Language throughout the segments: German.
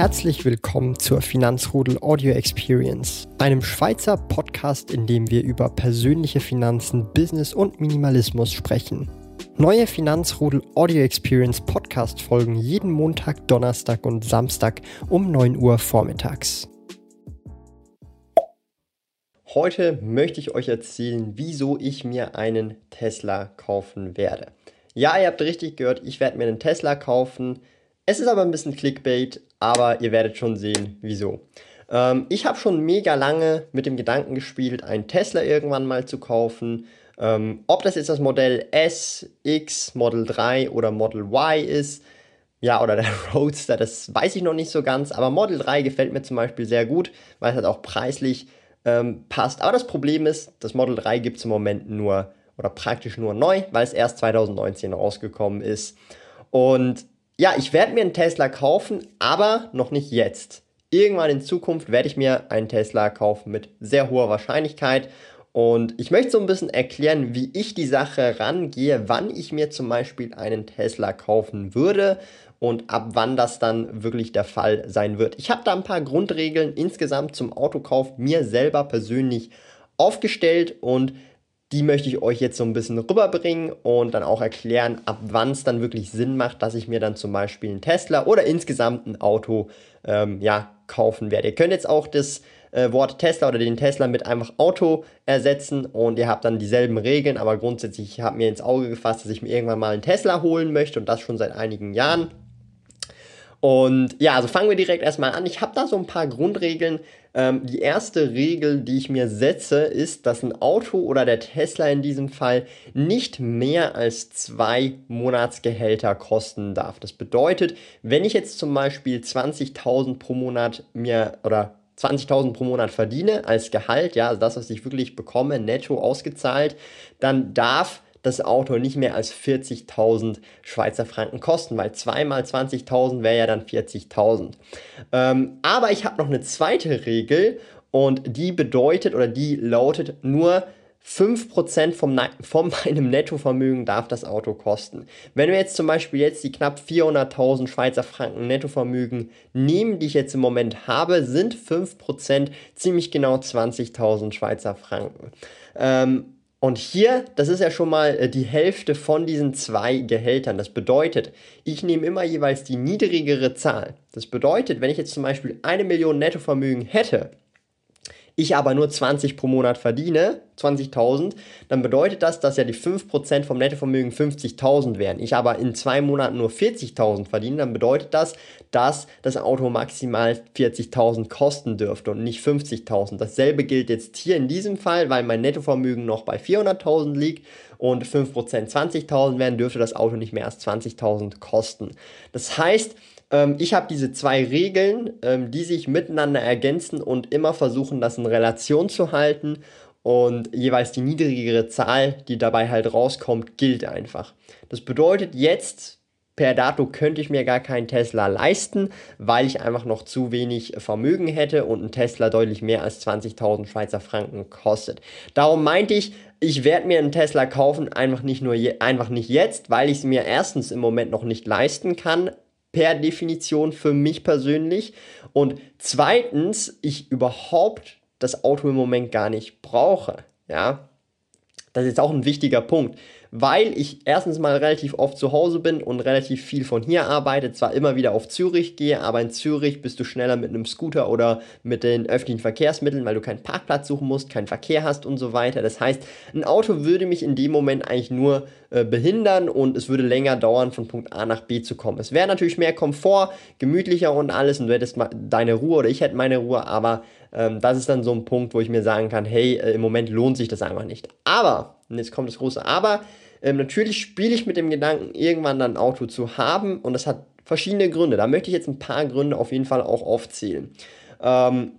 Herzlich willkommen zur Finanzrudel Audio Experience, einem Schweizer Podcast, in dem wir über persönliche Finanzen, Business und Minimalismus sprechen. Neue Finanzrudel Audio Experience Podcast folgen jeden Montag, Donnerstag und Samstag um 9 Uhr vormittags. Heute möchte ich euch erzählen, wieso ich mir einen Tesla kaufen werde. Ja, ihr habt richtig gehört, ich werde mir einen Tesla kaufen. Es ist aber ein bisschen Clickbait, aber ihr werdet schon sehen, wieso. Ähm, ich habe schon mega lange mit dem Gedanken gespielt, einen Tesla irgendwann mal zu kaufen. Ähm, ob das jetzt das Modell S, X, Model 3 oder Model Y ist, ja, oder der Roadster, das weiß ich noch nicht so ganz, aber Model 3 gefällt mir zum Beispiel sehr gut, weil es halt auch preislich ähm, passt. Aber das Problem ist, das Model 3 gibt es im Moment nur oder praktisch nur neu, weil es erst 2019 rausgekommen ist. Und ja, ich werde mir einen Tesla kaufen, aber noch nicht jetzt. Irgendwann in Zukunft werde ich mir einen Tesla kaufen mit sehr hoher Wahrscheinlichkeit. Und ich möchte so ein bisschen erklären, wie ich die Sache rangehe, wann ich mir zum Beispiel einen Tesla kaufen würde und ab wann das dann wirklich der Fall sein wird. Ich habe da ein paar Grundregeln insgesamt zum Autokauf mir selber persönlich aufgestellt und die möchte ich euch jetzt so ein bisschen rüberbringen und dann auch erklären, ab wann es dann wirklich Sinn macht, dass ich mir dann zum Beispiel einen Tesla oder insgesamt ein Auto ähm, ja, kaufen werde. Ihr könnt jetzt auch das äh, Wort Tesla oder den Tesla mit einfach Auto ersetzen und ihr habt dann dieselben Regeln, aber grundsätzlich, ich habe mir ins Auge gefasst, dass ich mir irgendwann mal einen Tesla holen möchte und das schon seit einigen Jahren. Und ja, also fangen wir direkt erstmal an. Ich habe da so ein paar Grundregeln. Ähm, die erste Regel, die ich mir setze, ist, dass ein Auto oder der Tesla in diesem Fall nicht mehr als zwei Monatsgehälter kosten darf. Das bedeutet, wenn ich jetzt zum Beispiel 20.000 pro Monat mir oder 20.000 pro Monat verdiene als Gehalt, ja, also das, was ich wirklich bekomme, netto ausgezahlt, dann darf das Auto nicht mehr als 40.000 Schweizer Franken kosten, weil zweimal 20.000 wäre ja dann 40.000. Ähm, aber ich habe noch eine zweite Regel und die bedeutet oder die lautet nur 5% vom, von meinem Nettovermögen darf das Auto kosten. Wenn wir jetzt zum Beispiel jetzt die knapp 400.000 Schweizer Franken Nettovermögen nehmen, die ich jetzt im Moment habe, sind 5% ziemlich genau 20.000 Schweizer Franken. Ähm, und hier, das ist ja schon mal äh, die Hälfte von diesen zwei Gehältern. Das bedeutet, ich nehme immer jeweils die niedrigere Zahl. Das bedeutet, wenn ich jetzt zum Beispiel eine Million Nettovermögen hätte, ich aber nur 20 pro Monat verdiene, 20.000, dann bedeutet das, dass ja die 5% vom Nettovermögen 50.000 wären. Ich aber in zwei Monaten nur 40.000 verdiene, dann bedeutet das, dass das Auto maximal 40.000 kosten dürfte und nicht 50.000. Dasselbe gilt jetzt hier in diesem Fall, weil mein Nettovermögen noch bei 400.000 liegt und 5% 20.000 wären, dürfte das Auto nicht mehr als 20.000 kosten. Das heißt, ähm, ich habe diese zwei Regeln, ähm, die sich miteinander ergänzen und immer versuchen, das in Relation zu halten. Und jeweils die niedrigere Zahl, die dabei halt rauskommt, gilt einfach. Das bedeutet jetzt, per Dato könnte ich mir gar keinen Tesla leisten, weil ich einfach noch zu wenig Vermögen hätte und ein Tesla deutlich mehr als 20.000 Schweizer Franken kostet. Darum meinte ich, ich werde mir einen Tesla kaufen, einfach nicht nur je, einfach nicht jetzt, weil ich es mir erstens im Moment noch nicht leisten kann, per Definition für mich persönlich. Und zweitens, ich überhaupt das Auto im Moment gar nicht brauche. Ja, das ist auch ein wichtiger Punkt weil ich erstens mal relativ oft zu Hause bin und relativ viel von hier arbeite, zwar immer wieder auf Zürich gehe, aber in Zürich bist du schneller mit einem Scooter oder mit den öffentlichen Verkehrsmitteln, weil du keinen Parkplatz suchen musst, keinen Verkehr hast und so weiter. Das heißt, ein Auto würde mich in dem Moment eigentlich nur äh, behindern und es würde länger dauern, von Punkt A nach B zu kommen. Es wäre natürlich mehr Komfort, gemütlicher und alles und du hättest deine Ruhe oder ich hätte meine Ruhe, aber ähm, das ist dann so ein Punkt, wo ich mir sagen kann, hey, äh, im Moment lohnt sich das einfach nicht. Aber, und jetzt kommt das große Aber, ähm, natürlich spiele ich mit dem Gedanken, irgendwann dann ein Auto zu haben und das hat verschiedene Gründe. Da möchte ich jetzt ein paar Gründe auf jeden Fall auch aufzählen. Ähm,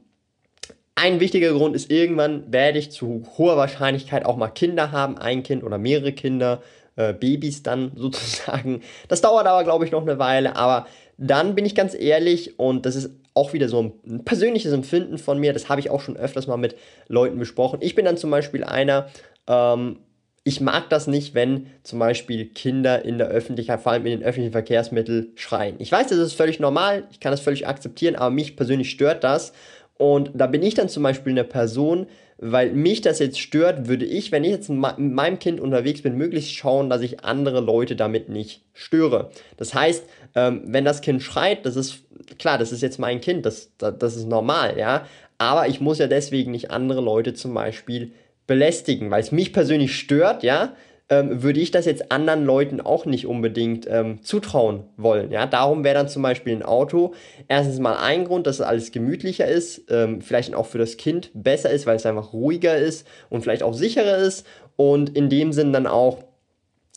ein wichtiger Grund ist, irgendwann werde ich zu hoher Wahrscheinlichkeit auch mal Kinder haben, ein Kind oder mehrere Kinder, äh, Babys dann sozusagen. Das dauert aber, glaube ich, noch eine Weile, aber dann bin ich ganz ehrlich und das ist auch wieder so ein persönliches Empfinden von mir, das habe ich auch schon öfters mal mit Leuten besprochen. Ich bin dann zum Beispiel einer, ähm, ich mag das nicht, wenn zum Beispiel Kinder in der Öffentlichkeit, vor allem in den öffentlichen Verkehrsmitteln, schreien. Ich weiß, das ist völlig normal, ich kann das völlig akzeptieren, aber mich persönlich stört das. Und da bin ich dann zum Beispiel eine Person, weil mich das jetzt stört, würde ich, wenn ich jetzt mit meinem Kind unterwegs bin, möglichst schauen, dass ich andere Leute damit nicht störe. Das heißt, ähm, wenn das Kind schreit, das ist klar, das ist jetzt mein Kind, das, das, das ist normal, ja. Aber ich muss ja deswegen nicht andere Leute zum Beispiel belästigen, weil es mich persönlich stört, ja, ähm, würde ich das jetzt anderen Leuten auch nicht unbedingt ähm, zutrauen wollen. Ja? Darum wäre dann zum Beispiel ein Auto erstens mal ein Grund, dass es alles gemütlicher ist, ähm, vielleicht auch für das Kind besser ist, weil es einfach ruhiger ist und vielleicht auch sicherer ist und in dem Sinn dann auch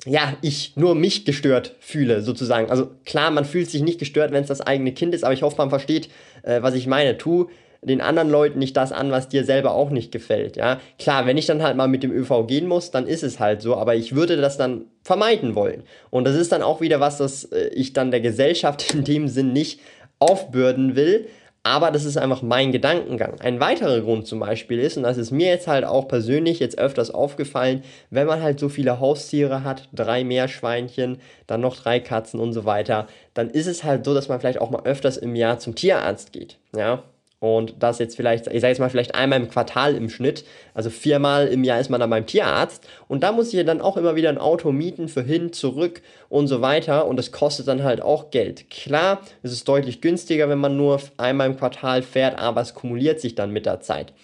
ja, ich nur mich gestört fühle, sozusagen. Also klar, man fühlt sich nicht gestört, wenn es das eigene Kind ist, aber ich hoffe, man versteht, äh, was ich meine. Tu den anderen Leuten nicht das an, was dir selber auch nicht gefällt, ja. Klar, wenn ich dann halt mal mit dem ÖV gehen muss, dann ist es halt so, aber ich würde das dann vermeiden wollen. Und das ist dann auch wieder was, das äh, ich dann der Gesellschaft in dem Sinn nicht aufbürden will, aber das ist einfach mein Gedankengang. Ein weiterer Grund zum Beispiel ist, und das ist mir jetzt halt auch persönlich jetzt öfters aufgefallen, wenn man halt so viele Haustiere hat, drei Meerschweinchen, dann noch drei Katzen und so weiter, dann ist es halt so, dass man vielleicht auch mal öfters im Jahr zum Tierarzt geht. Ja, und das jetzt vielleicht, ich sage jetzt mal vielleicht einmal im Quartal im Schnitt, also viermal im Jahr ist man dann beim Tierarzt und da muss ich dann auch immer wieder ein Auto mieten für hin, zurück und so weiter und das kostet dann halt auch Geld. Klar, es ist deutlich günstiger, wenn man nur einmal im Quartal fährt, aber es kumuliert sich dann mit der Zeit.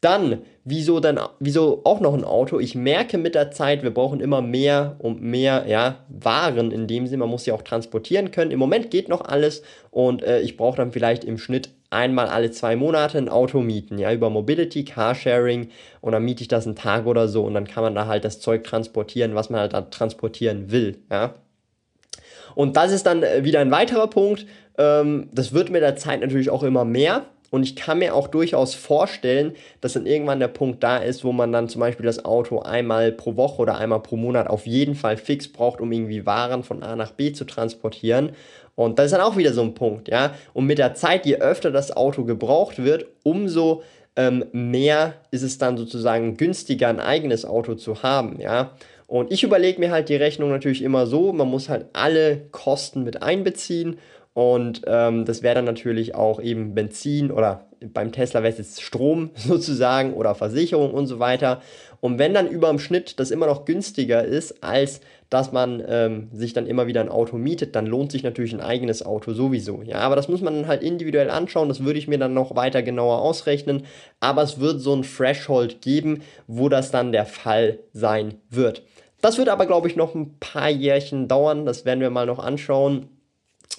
Dann, wieso dann, wieso auch noch ein Auto? Ich merke mit der Zeit, wir brauchen immer mehr und mehr, ja, Waren in dem Sinne. Man muss sie auch transportieren können. Im Moment geht noch alles und äh, ich brauche dann vielleicht im Schnitt einmal alle zwei Monate ein Auto mieten, ja, über Mobility, Carsharing und dann miete ich das einen Tag oder so und dann kann man da halt das Zeug transportieren, was man halt da transportieren will, ja. Und das ist dann äh, wieder ein weiterer Punkt. Ähm, das wird mit der Zeit natürlich auch immer mehr. Und ich kann mir auch durchaus vorstellen, dass dann irgendwann der Punkt da ist, wo man dann zum Beispiel das Auto einmal pro Woche oder einmal pro Monat auf jeden Fall fix braucht, um irgendwie Waren von A nach B zu transportieren. Und das ist dann auch wieder so ein Punkt, ja. Und mit der Zeit, je öfter das Auto gebraucht wird, umso ähm, mehr ist es dann sozusagen günstiger, ein eigenes Auto zu haben, ja. Und ich überlege mir halt die Rechnung natürlich immer so, man muss halt alle Kosten mit einbeziehen und ähm, das wäre dann natürlich auch eben Benzin oder beim Tesla wäre es jetzt Strom sozusagen oder Versicherung und so weiter. Und wenn dann über dem Schnitt das immer noch günstiger ist, als dass man ähm, sich dann immer wieder ein Auto mietet, dann lohnt sich natürlich ein eigenes Auto sowieso. Ja, aber das muss man dann halt individuell anschauen. Das würde ich mir dann noch weiter genauer ausrechnen. Aber es wird so ein Threshold geben, wo das dann der Fall sein wird. Das wird aber, glaube ich, noch ein paar Jährchen dauern. Das werden wir mal noch anschauen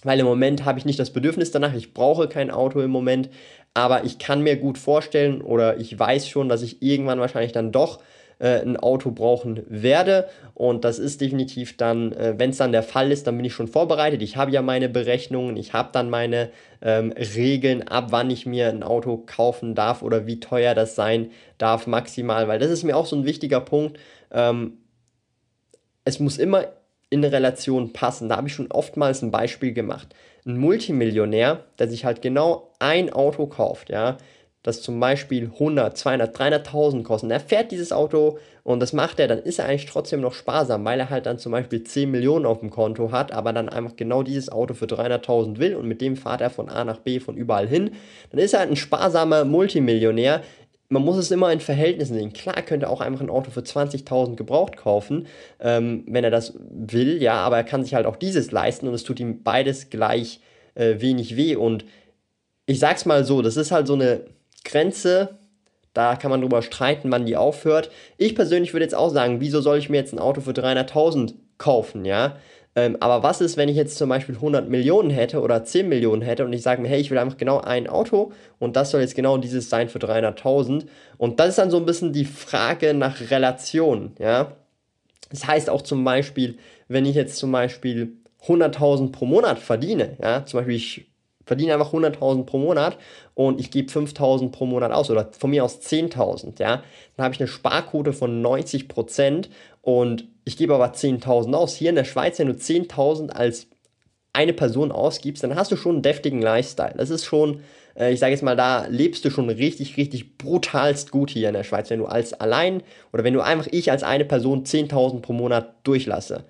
weil im Moment habe ich nicht das Bedürfnis danach, ich brauche kein Auto im Moment, aber ich kann mir gut vorstellen oder ich weiß schon, dass ich irgendwann wahrscheinlich dann doch äh, ein Auto brauchen werde und das ist definitiv dann, äh, wenn es dann der Fall ist, dann bin ich schon vorbereitet. Ich habe ja meine Berechnungen, ich habe dann meine ähm, Regeln, ab wann ich mir ein Auto kaufen darf oder wie teuer das sein darf maximal, weil das ist mir auch so ein wichtiger Punkt. Ähm, es muss immer in Relation passen. Da habe ich schon oftmals ein Beispiel gemacht. Ein Multimillionär, der sich halt genau ein Auto kauft, ja, das zum Beispiel 100, 200, 300.000 kostet. Er fährt dieses Auto und das macht er, dann ist er eigentlich trotzdem noch sparsam, weil er halt dann zum Beispiel 10 Millionen auf dem Konto hat, aber dann einfach genau dieses Auto für 300.000 will und mit dem fahrt er von A nach B von überall hin. Dann ist er halt ein sparsamer Multimillionär, man muss es immer in Verhältnissen sehen. Klar könnte er auch einfach ein Auto für 20.000 gebraucht kaufen, ähm, wenn er das will, ja, aber er kann sich halt auch dieses leisten und es tut ihm beides gleich äh, wenig weh. Und ich sag's mal so, das ist halt so eine Grenze, da kann man drüber streiten, wann die aufhört. Ich persönlich würde jetzt auch sagen, wieso soll ich mir jetzt ein Auto für 300.000 kaufen, ja? Ähm, aber was ist, wenn ich jetzt zum Beispiel 100 Millionen hätte oder 10 Millionen hätte und ich sage mir, hey, ich will einfach genau ein Auto und das soll jetzt genau dieses sein für 300.000. Und das ist dann so ein bisschen die Frage nach Relation, ja. Das heißt auch zum Beispiel, wenn ich jetzt zum Beispiel 100.000 pro Monat verdiene, ja, zum Beispiel ich verdiene einfach 100.000 pro Monat und ich gebe 5.000 pro Monat aus oder von mir aus 10.000, ja, dann habe ich eine Sparquote von 90 Prozent und ich gebe aber 10.000 aus. Hier in der Schweiz ja nur 10.000 als eine Person ausgibst, dann hast du schon einen deftigen Lifestyle. Das ist schon, äh, ich sage jetzt mal, da lebst du schon richtig, richtig brutalst gut hier in der Schweiz, wenn du als allein oder wenn du einfach ich als eine Person 10.000 pro Monat durchlasse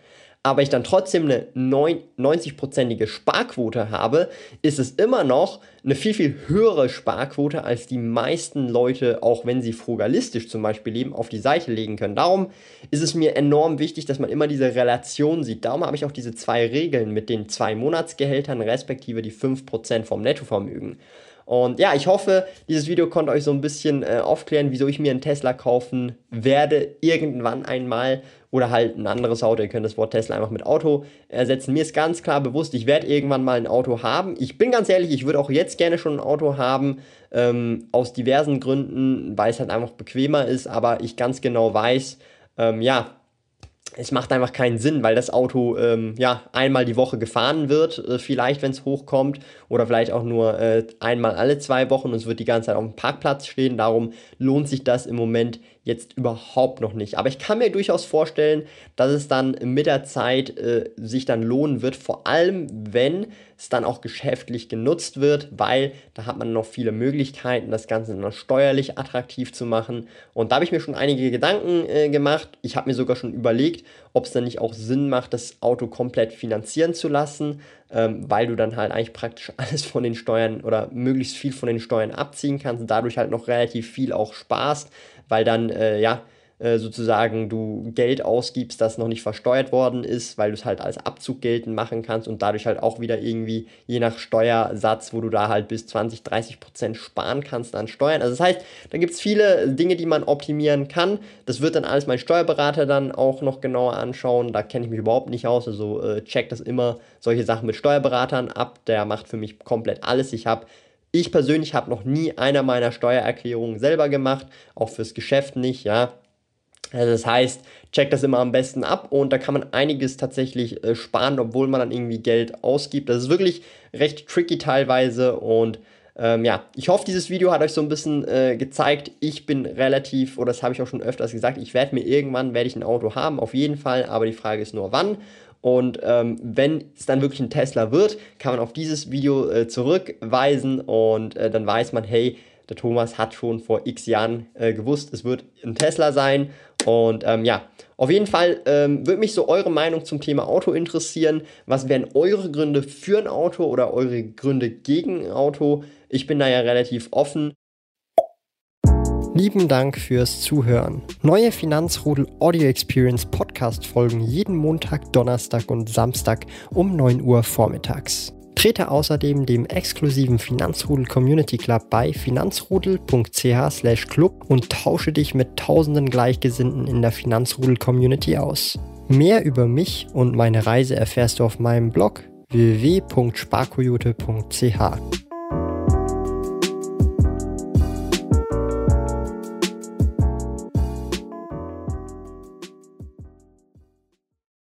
aber ich dann trotzdem eine 90-prozentige Sparquote habe, ist es immer noch eine viel, viel höhere Sparquote, als die meisten Leute, auch wenn sie frugalistisch zum Beispiel leben, auf die Seite legen können. Darum ist es mir enorm wichtig, dass man immer diese Relation sieht. Darum habe ich auch diese zwei Regeln mit den zwei Monatsgehältern respektive die 5% vom Nettovermögen. Und ja, ich hoffe, dieses Video konnte euch so ein bisschen äh, aufklären, wieso ich mir einen Tesla kaufen werde, irgendwann einmal. Oder halt ein anderes Auto. Ihr könnt das Wort Tesla einfach mit Auto ersetzen. Mir ist ganz klar bewusst, ich werde irgendwann mal ein Auto haben. Ich bin ganz ehrlich, ich würde auch jetzt gerne schon ein Auto haben. Ähm, aus diversen Gründen, weil es halt einfach bequemer ist. Aber ich ganz genau weiß, ähm, ja, es macht einfach keinen Sinn, weil das Auto ähm, ja einmal die Woche gefahren wird, äh, vielleicht wenn es hochkommt, oder vielleicht auch nur äh, einmal alle zwei Wochen und es wird die ganze Zeit auf dem Parkplatz stehen. Darum lohnt sich das im Moment jetzt überhaupt noch nicht. Aber ich kann mir durchaus vorstellen, dass es dann mit der Zeit äh, sich dann lohnen wird, vor allem wenn es dann auch geschäftlich genutzt wird, weil da hat man noch viele Möglichkeiten, das Ganze dann steuerlich attraktiv zu machen. Und da habe ich mir schon einige Gedanken äh, gemacht. Ich habe mir sogar schon überlegt, ob es dann nicht auch Sinn macht, das Auto komplett finanzieren zu lassen, ähm, weil du dann halt eigentlich praktisch alles von den Steuern oder möglichst viel von den Steuern abziehen kannst und dadurch halt noch relativ viel auch sparst weil dann, äh, ja, äh, sozusagen du Geld ausgibst, das noch nicht versteuert worden ist, weil du es halt als Abzug geltend machen kannst und dadurch halt auch wieder irgendwie je nach Steuersatz, wo du da halt bis 20, 30 Prozent sparen kannst an Steuern. Also das heißt, da gibt es viele Dinge, die man optimieren kann. Das wird dann alles mein Steuerberater dann auch noch genauer anschauen. Da kenne ich mich überhaupt nicht aus. Also äh, check das immer solche Sachen mit Steuerberatern ab. Der macht für mich komplett alles. Ich habe ich persönlich habe noch nie einer meiner Steuererklärungen selber gemacht, auch fürs Geschäft nicht, ja. Also das heißt, check das immer am besten ab und da kann man einiges tatsächlich äh, sparen, obwohl man dann irgendwie Geld ausgibt. Das ist wirklich recht tricky teilweise und ähm, ja, ich hoffe, dieses Video hat euch so ein bisschen äh, gezeigt. Ich bin relativ, oder das habe ich auch schon öfters gesagt, ich werde mir irgendwann, werde ich ein Auto haben, auf jeden Fall, aber die Frage ist nur wann. Und ähm, wenn es dann wirklich ein Tesla wird, kann man auf dieses Video äh, zurückweisen und äh, dann weiß man, hey, der Thomas hat schon vor x Jahren äh, gewusst, es wird ein Tesla sein. Und ähm, ja, auf jeden Fall ähm, würde mich so eure Meinung zum Thema Auto interessieren. Was wären eure Gründe für ein Auto oder eure Gründe gegen ein Auto? Ich bin da ja relativ offen. Lieben Dank fürs Zuhören. Neue Finanzrudel Audio Experience Podcast folgen jeden Montag, Donnerstag und Samstag um 9 Uhr vormittags. Trete außerdem dem exklusiven Finanzrudel Community Club bei finanzrudel.ch/club und tausche dich mit tausenden Gleichgesinnten in der Finanzrudel Community aus. Mehr über mich und meine Reise erfährst du auf meinem Blog www.sparkoyote.ch.